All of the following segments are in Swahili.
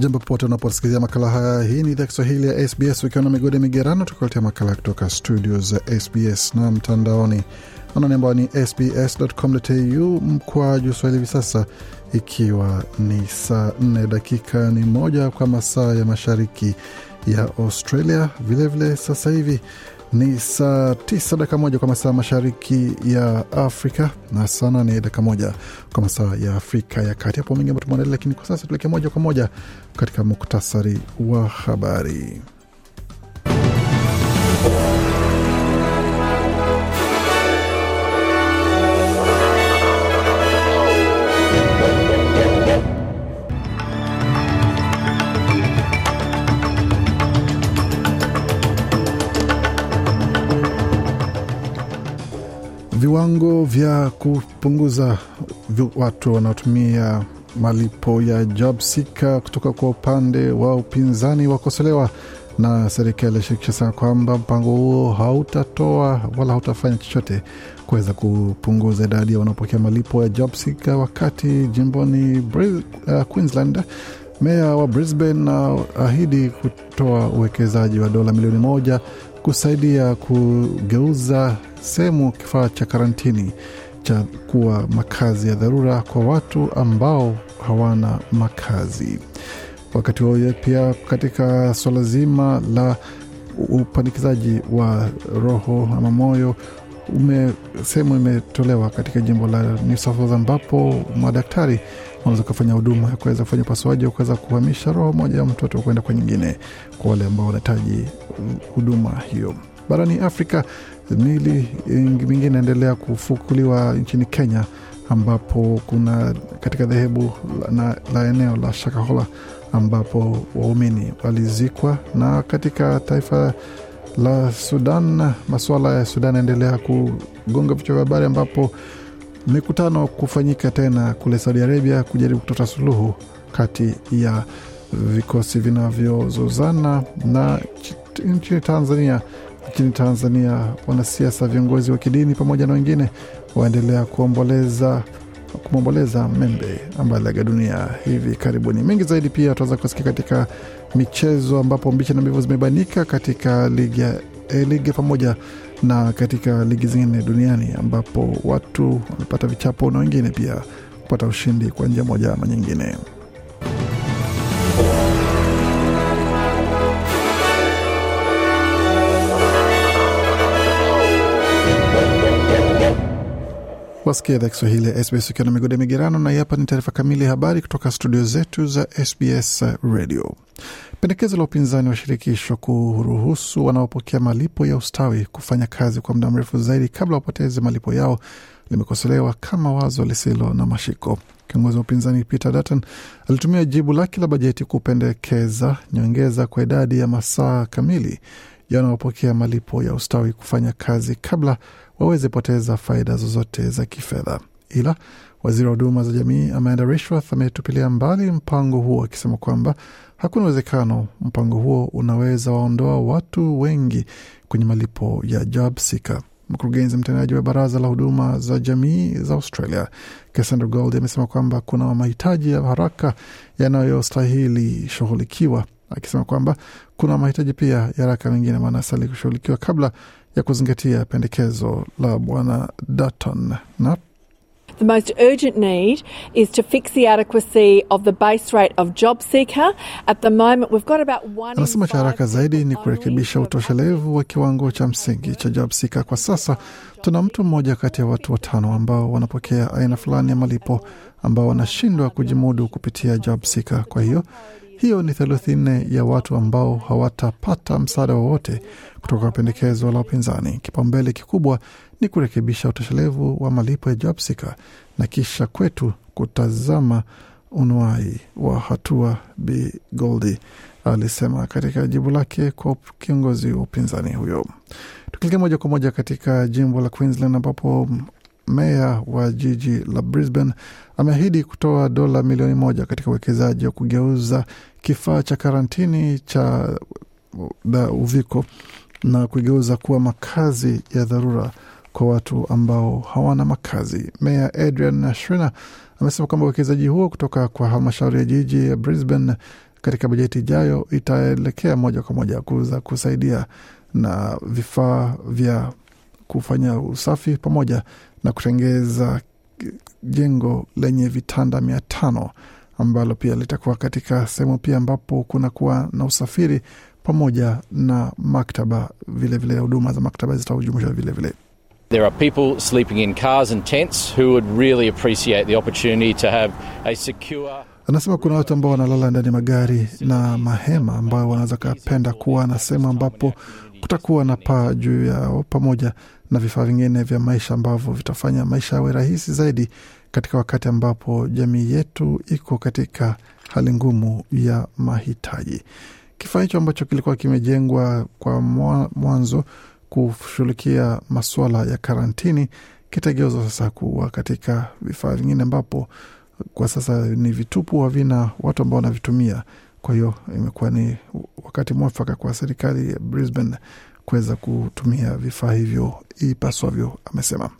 Jambo popote unaposikiliza makala haya, hii ni idhaa Kiswahili ya SBS ukiwa na migodi migerano, tukuletea makala kutoka studio za SBS na mtandaoni anani ambao ni sbs.com.au mkwaju swahili hivi sasa, ikiwa ni saa 4 dakika ni moja kwa masaa ya mashariki ya Australia. Vilevile vile sasa hivi ni saa tisa dakika moja kwa masaa mashariki ya Afrika na saa nane dakika moja kwa masaa ya Afrika ya Kati. Hapo mengi ambayo tumeandalia, lakini kwa sasa tuelekee moja kwa moja katika muktasari wa habari. Viwango vya kupunguza watu wanaotumia malipo ya job seeker kutoka kwa upande wa upinzani wakosolewa na serikali ya shirikisho sana kwamba mpango huo hautatoa wala hautafanya chochote kuweza kupunguza idadi ya wanaopokea malipo ya job seeker, wakati jimboni uh, Queensland. Meya wa Brisbane ahidi kutoa uwekezaji wa dola milioni moja kusaidia kugeuza sehemu kifaa cha karantini cha kuwa makazi ya dharura kwa watu ambao hawana makazi. Wakati huo pia, katika suala zima la upandikizaji wa roho ama moyo ume, sehemu imetolewa katika jimbo la New South Wales ambapo madaktari wanaweza kufanya huduma ya kuweza kufanya upasuaji wa kuweza kuhamisha roho moja ya mtoto kwenda kwa nyingine kwa wale ambao wanahitaji huduma hiyo. Barani Afrika, mili mingine inaendelea kufukuliwa nchini Kenya, ambapo kuna katika dhehebu la, la eneo la Shakahola ambapo waumini walizikwa, na katika taifa la Sudan masuala ya Sudan yanaendelea kugonga vichwa vya habari, ambapo mikutano kufanyika tena kule Saudi Arabia kujaribu kutota suluhu kati ya vikosi vinavyozozana na nchini Tanzania. Nchini Tanzania, wanasiasa, viongozi wa kidini pamoja na wengine waendelea kuomboleza kumwomboleza Membe ambaye aliaga dunia hivi karibuni. Mengi zaidi pia tunaweza kusikia katika michezo, ambapo mbichi na mbivu zimebainika katika ligi ya ligi pamoja na katika ligi zingine duniani, ambapo watu wamepata vichapo na wengine pia kupata ushindi kwa njia moja ama nyingine. Wasikia idhaa Kiswahili ya SBS ukiwa na migode migerano, na hapa ni taarifa kamili ya habari kutoka studio zetu za SBS Radio. Pendekezo la upinzani wa shirikisho kuruhusu wanaopokea malipo ya ustawi kufanya kazi kwa muda mrefu zaidi kabla wapoteze malipo yao limekosolewa kama wazo lisilo na mashiko. Kiongozi wa upinzani Peter Dutton alitumia jibu lake la bajeti kupendekeza nyongeza kwa idadi ya masaa kamili wanaopokea malipo ya ustawi kufanya kazi kabla waweze poteza faida zozote za kifedha. Ila waziri wa huduma za jamii Amanda Rishworth ametupilia mbali mpango huo akisema kwamba hakuna uwezekano mpango huo unaweza waondoa watu wengi kwenye malipo ya job seeker. Mkurugenzi mtendaji wa baraza la huduma za jamii za Australia Cassandra Gold amesema kwamba kuna mahitaji ya haraka yanayostahili shughulikiwa, akisema kwamba kuna mahitaji pia ya haraka mengine manastahili kushughulikiwa kabla ya kuzingatia pendekezo la Bwana Dutton na The most urgent need is to fix the adequacy of the base rate of job seeker. At the moment we've got about one Anasema cha haraka zaidi ni kurekebisha utoshelevu wa kiwango cha msingi cha job seeker. Kwa sasa tuna mtu mmoja kati ya watu watano ambao wanapokea aina fulani ya malipo ambao wanashindwa kujimudu kupitia job seeker. Kwa hiyo Hiyo ni theluthi nne ya watu ambao hawatapata msaada wowote kutoka kwa pendekezo la upinzani. Kipaumbele kikubwa ni kurekebisha utoshelevu wa malipo ya JobSeeker na kisha kwetu kutazama unuai wa hatua, Bi Goldi alisema katika jibu lake kwa kiongozi wa upinzani huyo. Tukielekea moja kwa moja katika jimbo la Queensland ambapo meya wa jiji la Brisbane ameahidi kutoa dola milioni moja katika uwekezaji wa kugeuza kifaa cha karantini cha da uviko na kuigeuza kuwa makazi ya dharura kwa watu ambao hawana makazi. Meya Adrian Schreiner amesema kwamba uwekezaji huo kutoka kwa halmashauri ya jiji ya Brisbane katika bajeti ijayo itaelekea moja kwa moja kuza kusaidia na vifaa vya kufanya usafi pamoja na kutengeza jengo lenye vitanda mia tano ambalo pia litakuwa katika sehemu pia ambapo kunakuwa na usafiri pamoja na maktaba vilevile, huduma za maktaba zitajumuishwa vilevile. There are people sleeping in cars and tents who would really appreciate the opportunity to have a secure Anasema kuna watu ambao wanalala ndani ya magari na mahema ambao wanaweza kapenda kuwa na sehemu ambapo kutakuwa na paa juu yao pamoja na vifaa vingine vya maisha ambavyo vitafanya maisha yawe rahisi zaidi katika wakati ambapo jamii yetu iko katika hali ngumu ya mahitaji. Kifaa hicho ambacho kilikuwa kimejengwa kwa mwanzo kushughulikia masuala ya karantini kitageuzwa sasa kuwa katika vifaa vingine ambapo kwa sasa ni vitupu, havina watu ambao wanavitumia. Kwa hiyo imekuwa ni wakati mwafaka kwa serikali ya Brisbane kuweza kutumia vifaa hivyo ipaswavyo, amesema.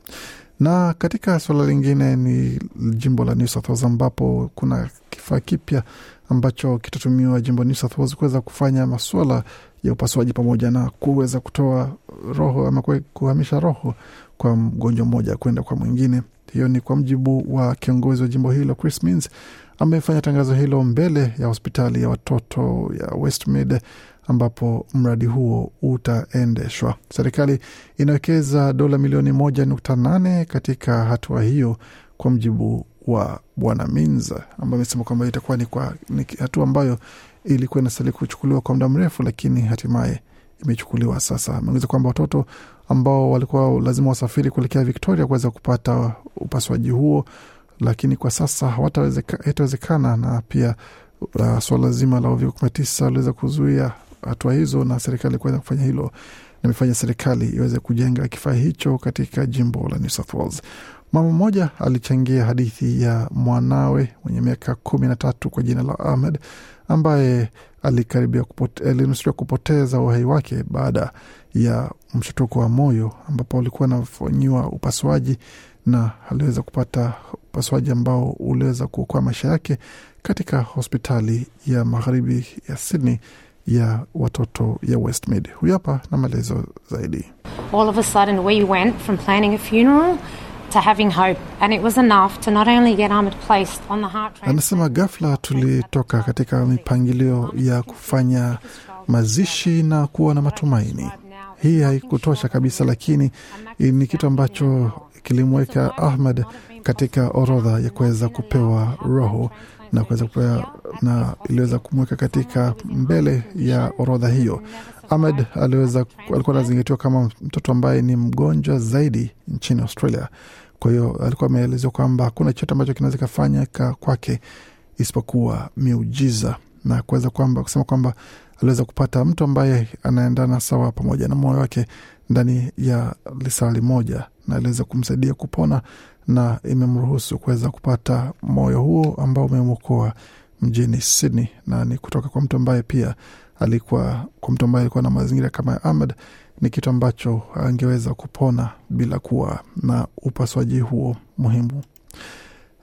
Na katika suala lingine ni jimbo la New South Wales ambapo kuna kifaa kipya ambacho kitatumiwa jimbo New South Wales kuweza kufanya masuala ya upasuaji pamoja na kuweza kutoa roho ama kuhamisha roho kwa mgonjwa mmoja kwenda kwa mwingine. Hiyo ni kwa mjibu wa kiongozi wa jimbo hilo Chris Minns amefanya tangazo hilo mbele ya hospitali ya watoto ya Westmead ambapo mradi huo utaendeshwa. Serikali inawekeza dola milioni moja nukta nane katika hatua hiyo, kwa mjibu wa bwana Minns ambaye amesema kwamba itakuwa ni, kwa, ni hatua ambayo ilikuwa inastahili kuchukuliwa kwa muda mrefu, lakini hatimaye imechukuliwa sasa. Ameongeza kwamba watoto ambao walikuwa lazima wasafiri kuelekea Victoria kuweza kupata upasuaji huo, lakini kwa sasa hawatawezekana, na pia uh, suala zima la uviko kumi na tisa aliweza kuzuia hatua hizo, na serikali kuweza kufanya hilo nimefanya serikali iweze kujenga kifaa hicho katika jimbo la New South Wales. Mama mmoja alichangia hadithi ya mwanawe mwenye miaka kumi na tatu kwa jina la Ahmed ambaye alikaribia kupote, kupoteza uhai wake baada ya mshtuko wa moyo ambapo alikuwa anafanyiwa upasuaji na aliweza kupata upasuaji ambao uliweza kuokoa maisha yake katika hospitali ya magharibi ya Sydney ya watoto ya Westmead. Huyu hapa na maelezo zaidi. All of a sudden we went from planning a funeral to having hope and it was enough to not only get Ahmed placed on the heart transplant. Anasema ghafla tulitoka katika mipangilio ya kufanya mazishi na kuwa na matumaini. Hii haikutosha kabisa, lakini ni kitu ambacho kilimweka Ahmad katika orodha ya kuweza kupewa roho na kuweza kupewa na iliweza kumweka katika mbele ya orodha hiyo. Ahmed aliweza alikuwa anazingatiwa kama mtoto ambaye ni mgonjwa zaidi nchini Australia. Kwa hiyo alikuwa ameelezwa kwamba hakuna chochote ambacho kinaweza kafanyika kwake isipokuwa miujiza, na kuweza kwamba kusema kwamba aliweza kupata mtu ambaye anaendana sawa pamoja na moyo wake ndani ya lisali moja, na aliweza kumsaidia kupona na imemruhusu kuweza kupata moyo huo ambao umemwokoa mjini Sydney, na ni kutoka kwa mtu ambaye pia alikuwa kwa mtu ambaye alikuwa na mazingira kama ya Ahmed. Ni kitu ambacho angeweza kupona bila kuwa na upasuaji huo muhimu.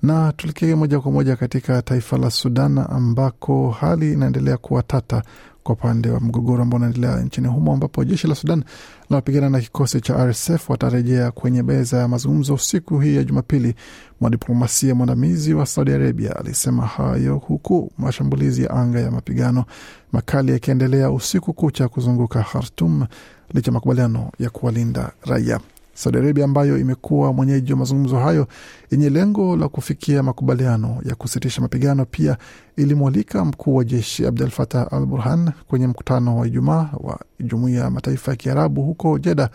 Na tulikie moja kwa moja katika taifa la Sudan ambako hali inaendelea kuwa tata kwa upande wa mgogoro ambao unaendelea nchini humo, ambapo jeshi la Sudan linalopigana na kikosi cha RSF watarejea kwenye meza ya mazungumzo siku hii ya Jumapili. Mwanadiplomasia mwandamizi wa Saudi Arabia alisema hayo huku mashambulizi ya anga ya mapigano makali yakiendelea usiku kucha kuzunguka Khartum licha makubaliano ya kuwalinda raia. Saudi Arabia ambayo imekuwa mwenyeji wa mazungumzo hayo yenye lengo la kufikia makubaliano ya kusitisha mapigano, pia ilimwalika mkuu wa jeshi Abdel Fattah al Burhan kwenye mkutano wa Ijumaa wa Jumuiya ya Mataifa ya Kiarabu huko Jeda.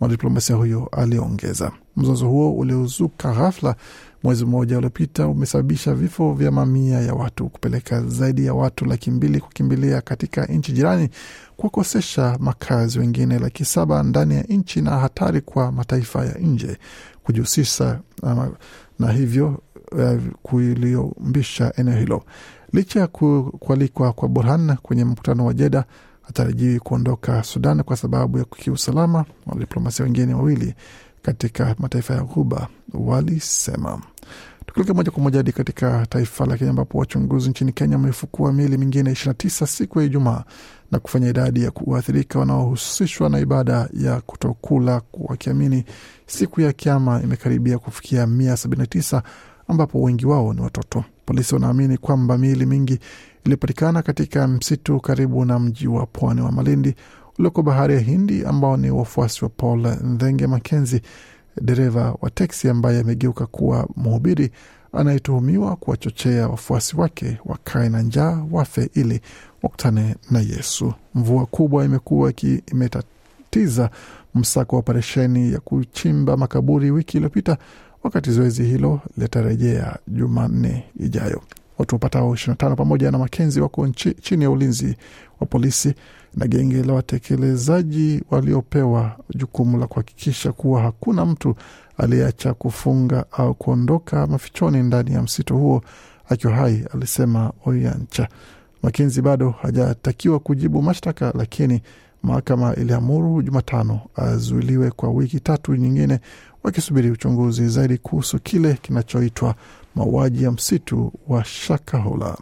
Mwanadiplomasia huyo aliongeza, mzozo huo uliozuka ghafla mwezi mmoja uliopita umesababisha vifo vya mamia ya watu, kupeleka zaidi ya watu laki mbili kukimbilia katika nchi jirani, kuwakosesha makazi wengine laki saba ndani ya nchi, na hatari kwa mataifa ya nje kujihusisha na hivyo uh, kuliombisha eneo hilo. Licha ya kualikwa kwa Burhan kwenye mkutano wa Jeda, hatarajiwi kuondoka Sudan kwa sababu ya kiusalama. Wanadiplomasia wengine wawili katika mataifa ya Ghuba walisema. Tukilekea moja kwa moja hadi katika taifa la Kenya ambapo wachunguzi nchini Kenya wamefukua miili mingine 29 siku ya Ijumaa na kufanya idadi ya kuathirika wanaohusishwa na ibada ya kutokula wakiamini siku ya kiama imekaribia kufikia 179 ambapo wengi wao ni watoto. Polisi wanaamini kwamba miili mingi ilipatikana katika msitu karibu na mji wa pwani wa Malindi ulioko bahari ya Hindi, ambao ni wafuasi wa Paul Ndhenge Makenzi, dereva wa teksi ambaye amegeuka kuwa mhubiri anayetuhumiwa kuwachochea wafuasi wake wakae na njaa wafe ili wakutane na Yesu. Mvua kubwa imekuwa imetatiza msako wa operesheni ya kuchimba makaburi wiki iliyopita, wakati zoezi hilo litarejea Jumanne ijayo. Watu wapatao 25 pamoja na Makenzi wako nchi, chini ya ulinzi wa polisi na genge la watekelezaji waliopewa jukumu la kuhakikisha kuwa hakuna mtu aliyeacha kufunga au kuondoka mafichoni ndani ya msitu huo akiwa hai, alisema Oyancha. Makenzi bado hajatakiwa kujibu mashtaka, lakini mahakama iliamuru Jumatano azuiliwe kwa wiki tatu nyingine, wakisubiri uchunguzi zaidi kuhusu kile kinachoitwa mauaji ya msitu wa Shakahola.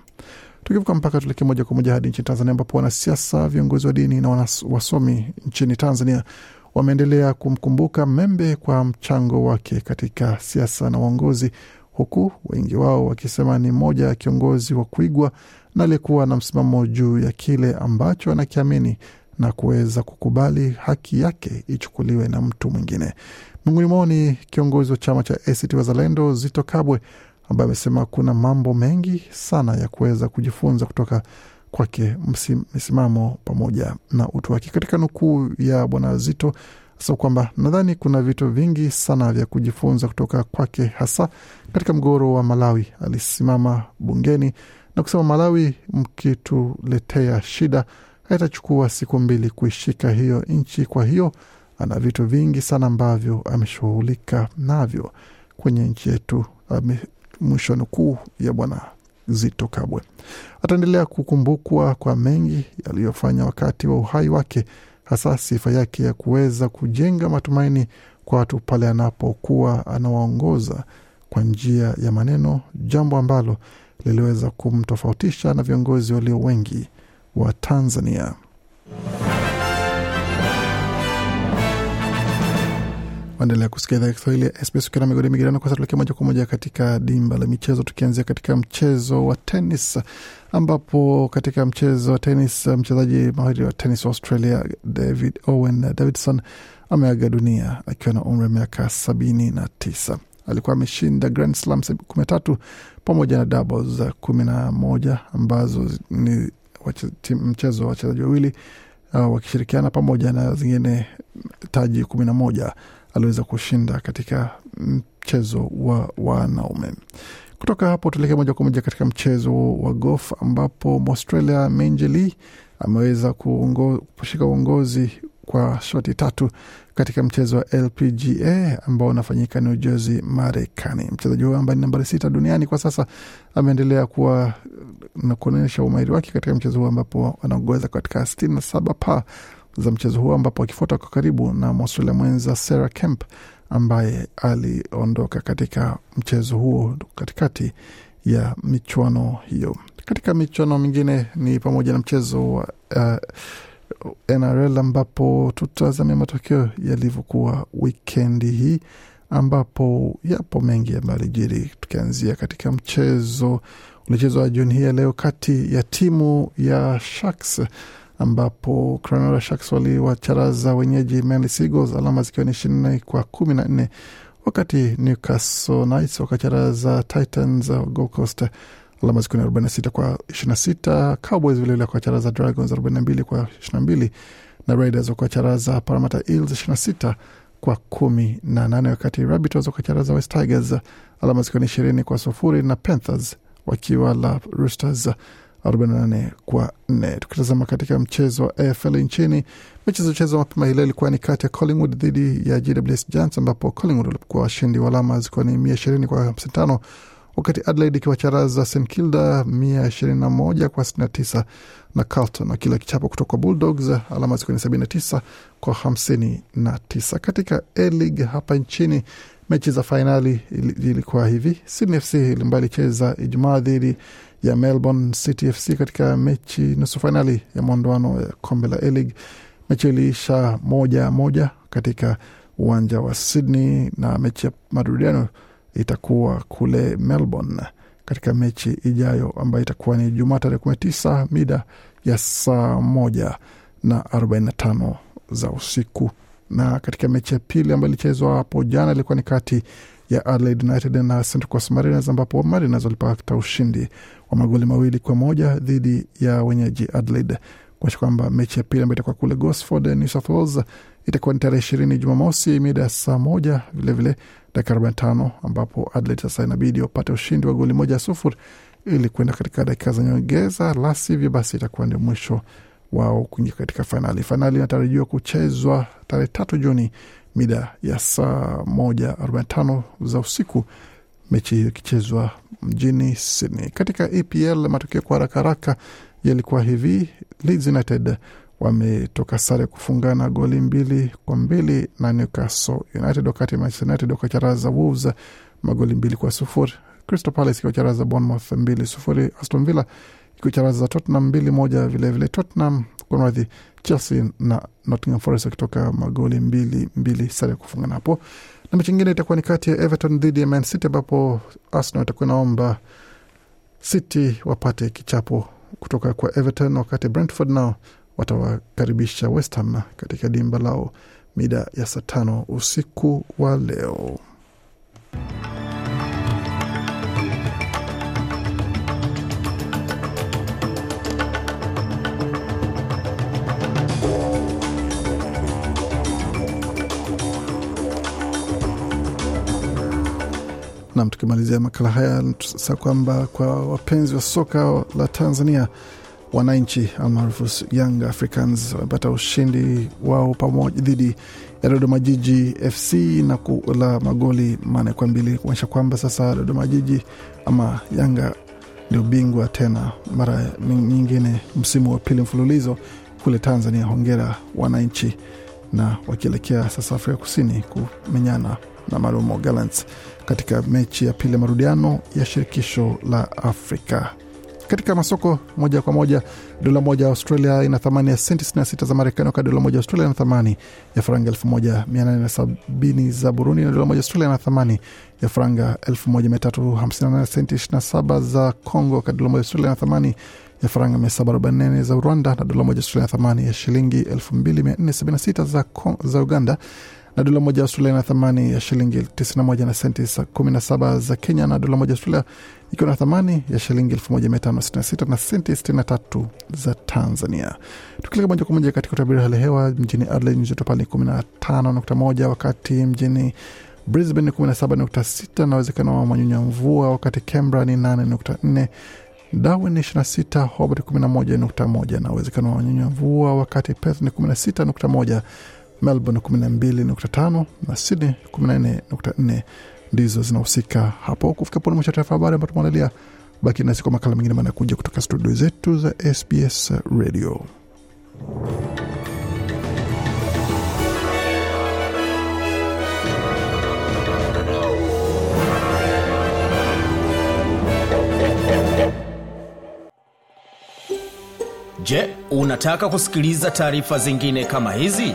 Tukivuka mpaka tuelekee moja kwa moja hadi nchini Tanzania, ambapo wanasiasa, viongozi wa dini na wasomi nchini Tanzania wameendelea kumkumbuka Membe kwa mchango wake katika siasa na uongozi, huku wengi wao wakisema ni mmoja ya kiongozi wa kuigwa na aliyekuwa na msimamo juu ya kile ambacho anakiamini na kuweza kukubali haki yake ichukuliwe na mtu mwingine. Miongoni mwao ni kiongozi wa chama cha ACT Wazalendo Zito Kabwe ambaye amesema kuna mambo mengi sana ya kuweza kujifunza kutoka kwake, msimamo pamoja na utu wake. Katika nukuu ya Bwana Zito so kwamba nadhani kuna vitu vingi sana vya kujifunza kutoka kwake, hasa katika mgogoro wa Malawi. Alisimama bungeni na kusema, Malawi mkituletea shida haitachukua siku mbili kuishika hiyo nchi. Kwa hiyo ana vitu vingi sana ambavyo ameshughulika navyo kwenye nchi yetu. Mwisho nukuu ya Bwana Zito Kabwe. Ataendelea kukumbukwa kwa mengi yaliyofanya wakati wa uhai wake, hasa sifa yake ya kuweza kujenga matumaini kwa watu pale anapokuwa anawaongoza kwa njia ya maneno, jambo ambalo liliweza kumtofautisha na viongozi walio wengi wa Tanzania. Waendelea kusikia idhaa ya Kiswahili ya SBS ukiwa na migodi migirano. Kwa sasa tuelekea moja kwa moja katika dimba la michezo, tukianzia katika mchezo wa tenis, ambapo katika mchezo wa tenis mchezaji mahiri wa tenis wa Australia David Owen Davidson ameaga dunia akiwa na umri wa miaka sabini na tisa. Alikuwa ameshinda Grand Slam kumi na tatu pamoja na doubles kumi na moja ambazo ni mchezo wa wachezaji wawili uh, wakishirikiana pamoja na zingine taji kumi na moja aliweza kushinda katika mchezo wa wanaume. Kutoka hapo tuelekee moja kwa moja katika mchezo wa golf ambapo Mwaustralia Lee ameweza kushika uongozi kwa shoti tatu katika mchezo wa LPGA ambao unafanyika New Jersey, Marekani. Mchezaji huyo ambaye ni nambari sita duniani kwa sasa ameendelea kuwa na kuonyesha umahiri wake katika mchezo huo ambapo anaongoza katika sitini na saba pa za mchezo huo ambapo akifuata kwa karibu na Mwaustralia mwenza Sarah Kemp ambaye aliondoka katika mchezo huo katikati ya michuano hiyo. Katika michuano mingine ni pamoja na mchezo wa uh, NRL ambapo tutazamia matokeo yalivyokuwa wikendi hii, ambapo yapo mengi ambayo alijiri, tukianzia katika mchezo ulichezwa jioni hii ya leo kati ya timu ya Sharks ambapo Cronulla Sharks waliwacharaza wenyeji Manly Seagulls alama zikiwa ni ishirini kwa kumi na nne wakati Newcastle Knights wakacharaza Titans Gold Coast alama zikiwa ni 46 kwa 26. Cowboys vilevile charaza Dragons 42 kwa 22 na Raiders wakacharaza Parramatta Eels 26 kwa kumi na wakati Rabbitohs wakacharaza West Tigers alama zikiwa ni ishirini kwa sufuri na Panthers wakiwa la Roosters 48 kwa 4. Tukitazama katika mchezo wa AFL nchini, mechi zilizochezwa mapema hii leo ilikuwa ni kati ya Collingwood dhidi ya GWS Giants ambapo Collingwood walikuwa washindi wa alama zikiwa ni mia ishirini kwa hamsini tano wakati Adelaide ikiwacharaza St Kilda mia ishirini na moja kwa sitini na tisa na Carlton wakila kichapo kutoka Bulldogs alama zikiwa ni sabini na tisa kwa hamsini na tisa. Katika A-League hapa nchini mechi za fainali ilikuwa hivi: Sydney FC ambayo ilicheza Ijumaa dhidi ya Melbourne City FC katika mechi nusu fainali ya mwondoano ya kombe la A-League. Mechi iliisha moja moja katika uwanja wa Sydney na mechi ya marudiano itakuwa kule Melbourne katika mechi ijayo ambayo itakuwa ni Jumaa tarehe kumi na tisa mida ya saa moja na arobaini na tano za usiku. Na katika mechi ya pili ambayo ilichezwa hapo jana ilikuwa ni kati ya Adelaide United na Central Coast Mariners ambapo Mariners walipata ushindi wa magoli mawili kwa moja dhidi ya wenyeji Adelaide, kuonyesha kwamba mechi ya pili ambayo itakuwa kule Gosford, New South Wales itakuwa ni tarehe ishirini Jumamosi mida ya saa moja vilevile dakika arobaini tano ambapo Adelaide sasa inabidi wapate ushindi wa goli moja sufuri ili kuenda katika dakika za nyongeza, la sivyo basi itakuwa ndio mwisho wao kuingia katika fainali. Fainali inatarajiwa kuchezwa tarehe tatu Juni mida ya saa moja arobaini tano za usiku, mechi hiyo ikichezwa mjini Sydney. Katika EPL matokeo kwa haraka haraka yalikuwa hivi: Leeds United wametoka sare kufungana goli mbili kwa mbili na Newcastle United, wakati Manchester United wakacharaza Wolves magoli mbili kwa sufuri. Crystal Palace ikiwacharaza Bournemouth mbili sufuri. Aston Villa ikiwacharaza Tottenham mbili moja. Vilevile Tottenham kunradhi, Chelsea na Nottingham Forest wakitoka magoli mbili mbili sare kufungana hapo, na mechi ingine itakuwa ni kati ya Everton dhidi ya Man City ambapo Arsenal itakuwa inaomba City wapate kichapo kutoka kwa Everton, wakati Brentford nao watawakaribisha West Ham katika dimba lao mida ya saa tano usiku wa leo. Nam, tukimalizia makala haya sasa, kwamba kwa wapenzi wa soka la Tanzania, wananchi almaarufu Young Africans wamepata ushindi wao pamoja dhidi ya Dodoma Jiji FC na kula magoli manne kwa mbili kuonyesha kwamba sasa Dodoma Jiji ama Yanga ndio bingwa tena mara nyingine msimu wa pili mfululizo kule Tanzania. Hongera wananchi, na wakielekea sasa Afrika Kusini kumenyana na Marumo Gallants katika mechi ya pili ya marudiano ya shirikisho la Afrika. Katika masoko moja kwa moja, dola moja ya Australia ina thamani ya senti 66 za Marekani, wakati dola moja ya Australia ina thamani ya faranga 1870 za Burundi, na dola moja Australia ina thamani ya faranga 1358 senti 27 za Congo, wakati dola moja Australia ina thamani ya faranga 744 za Rwanda, na dola moja Australia ina thamani ya shilingi 2476 za, za Uganda na dola moja ya Australia ina thamani ya shilingi 91 na senti 17 za Kenya, na dola moja ya Australia ikiwa na thamani ya shilingi 1566 na senti 63 za Tanzania. Tukileka moja kwa moja katika utabiri hali hewa mjini Adelaide nyuzi joto pale 15.1, wakati mjini Brisbane 17.6 na uwezekano wa manyunyu ya mvua, wakati Canberra ni 8.4 Darwin 26, Hobart 11.1 na uwezekano wa manyunyu mvua, wakati Perth ni 16.1 Melbourne 12.5 na Sydney 14.4 ndizo zinahusika hapo. Kufika pone mwisho taarifa habari ambayo tumeandalia. Baki nasi kwa makala mengine manakuja kutoka studio zetu za SBS Radio. Je, unataka kusikiliza taarifa zingine kama hizi?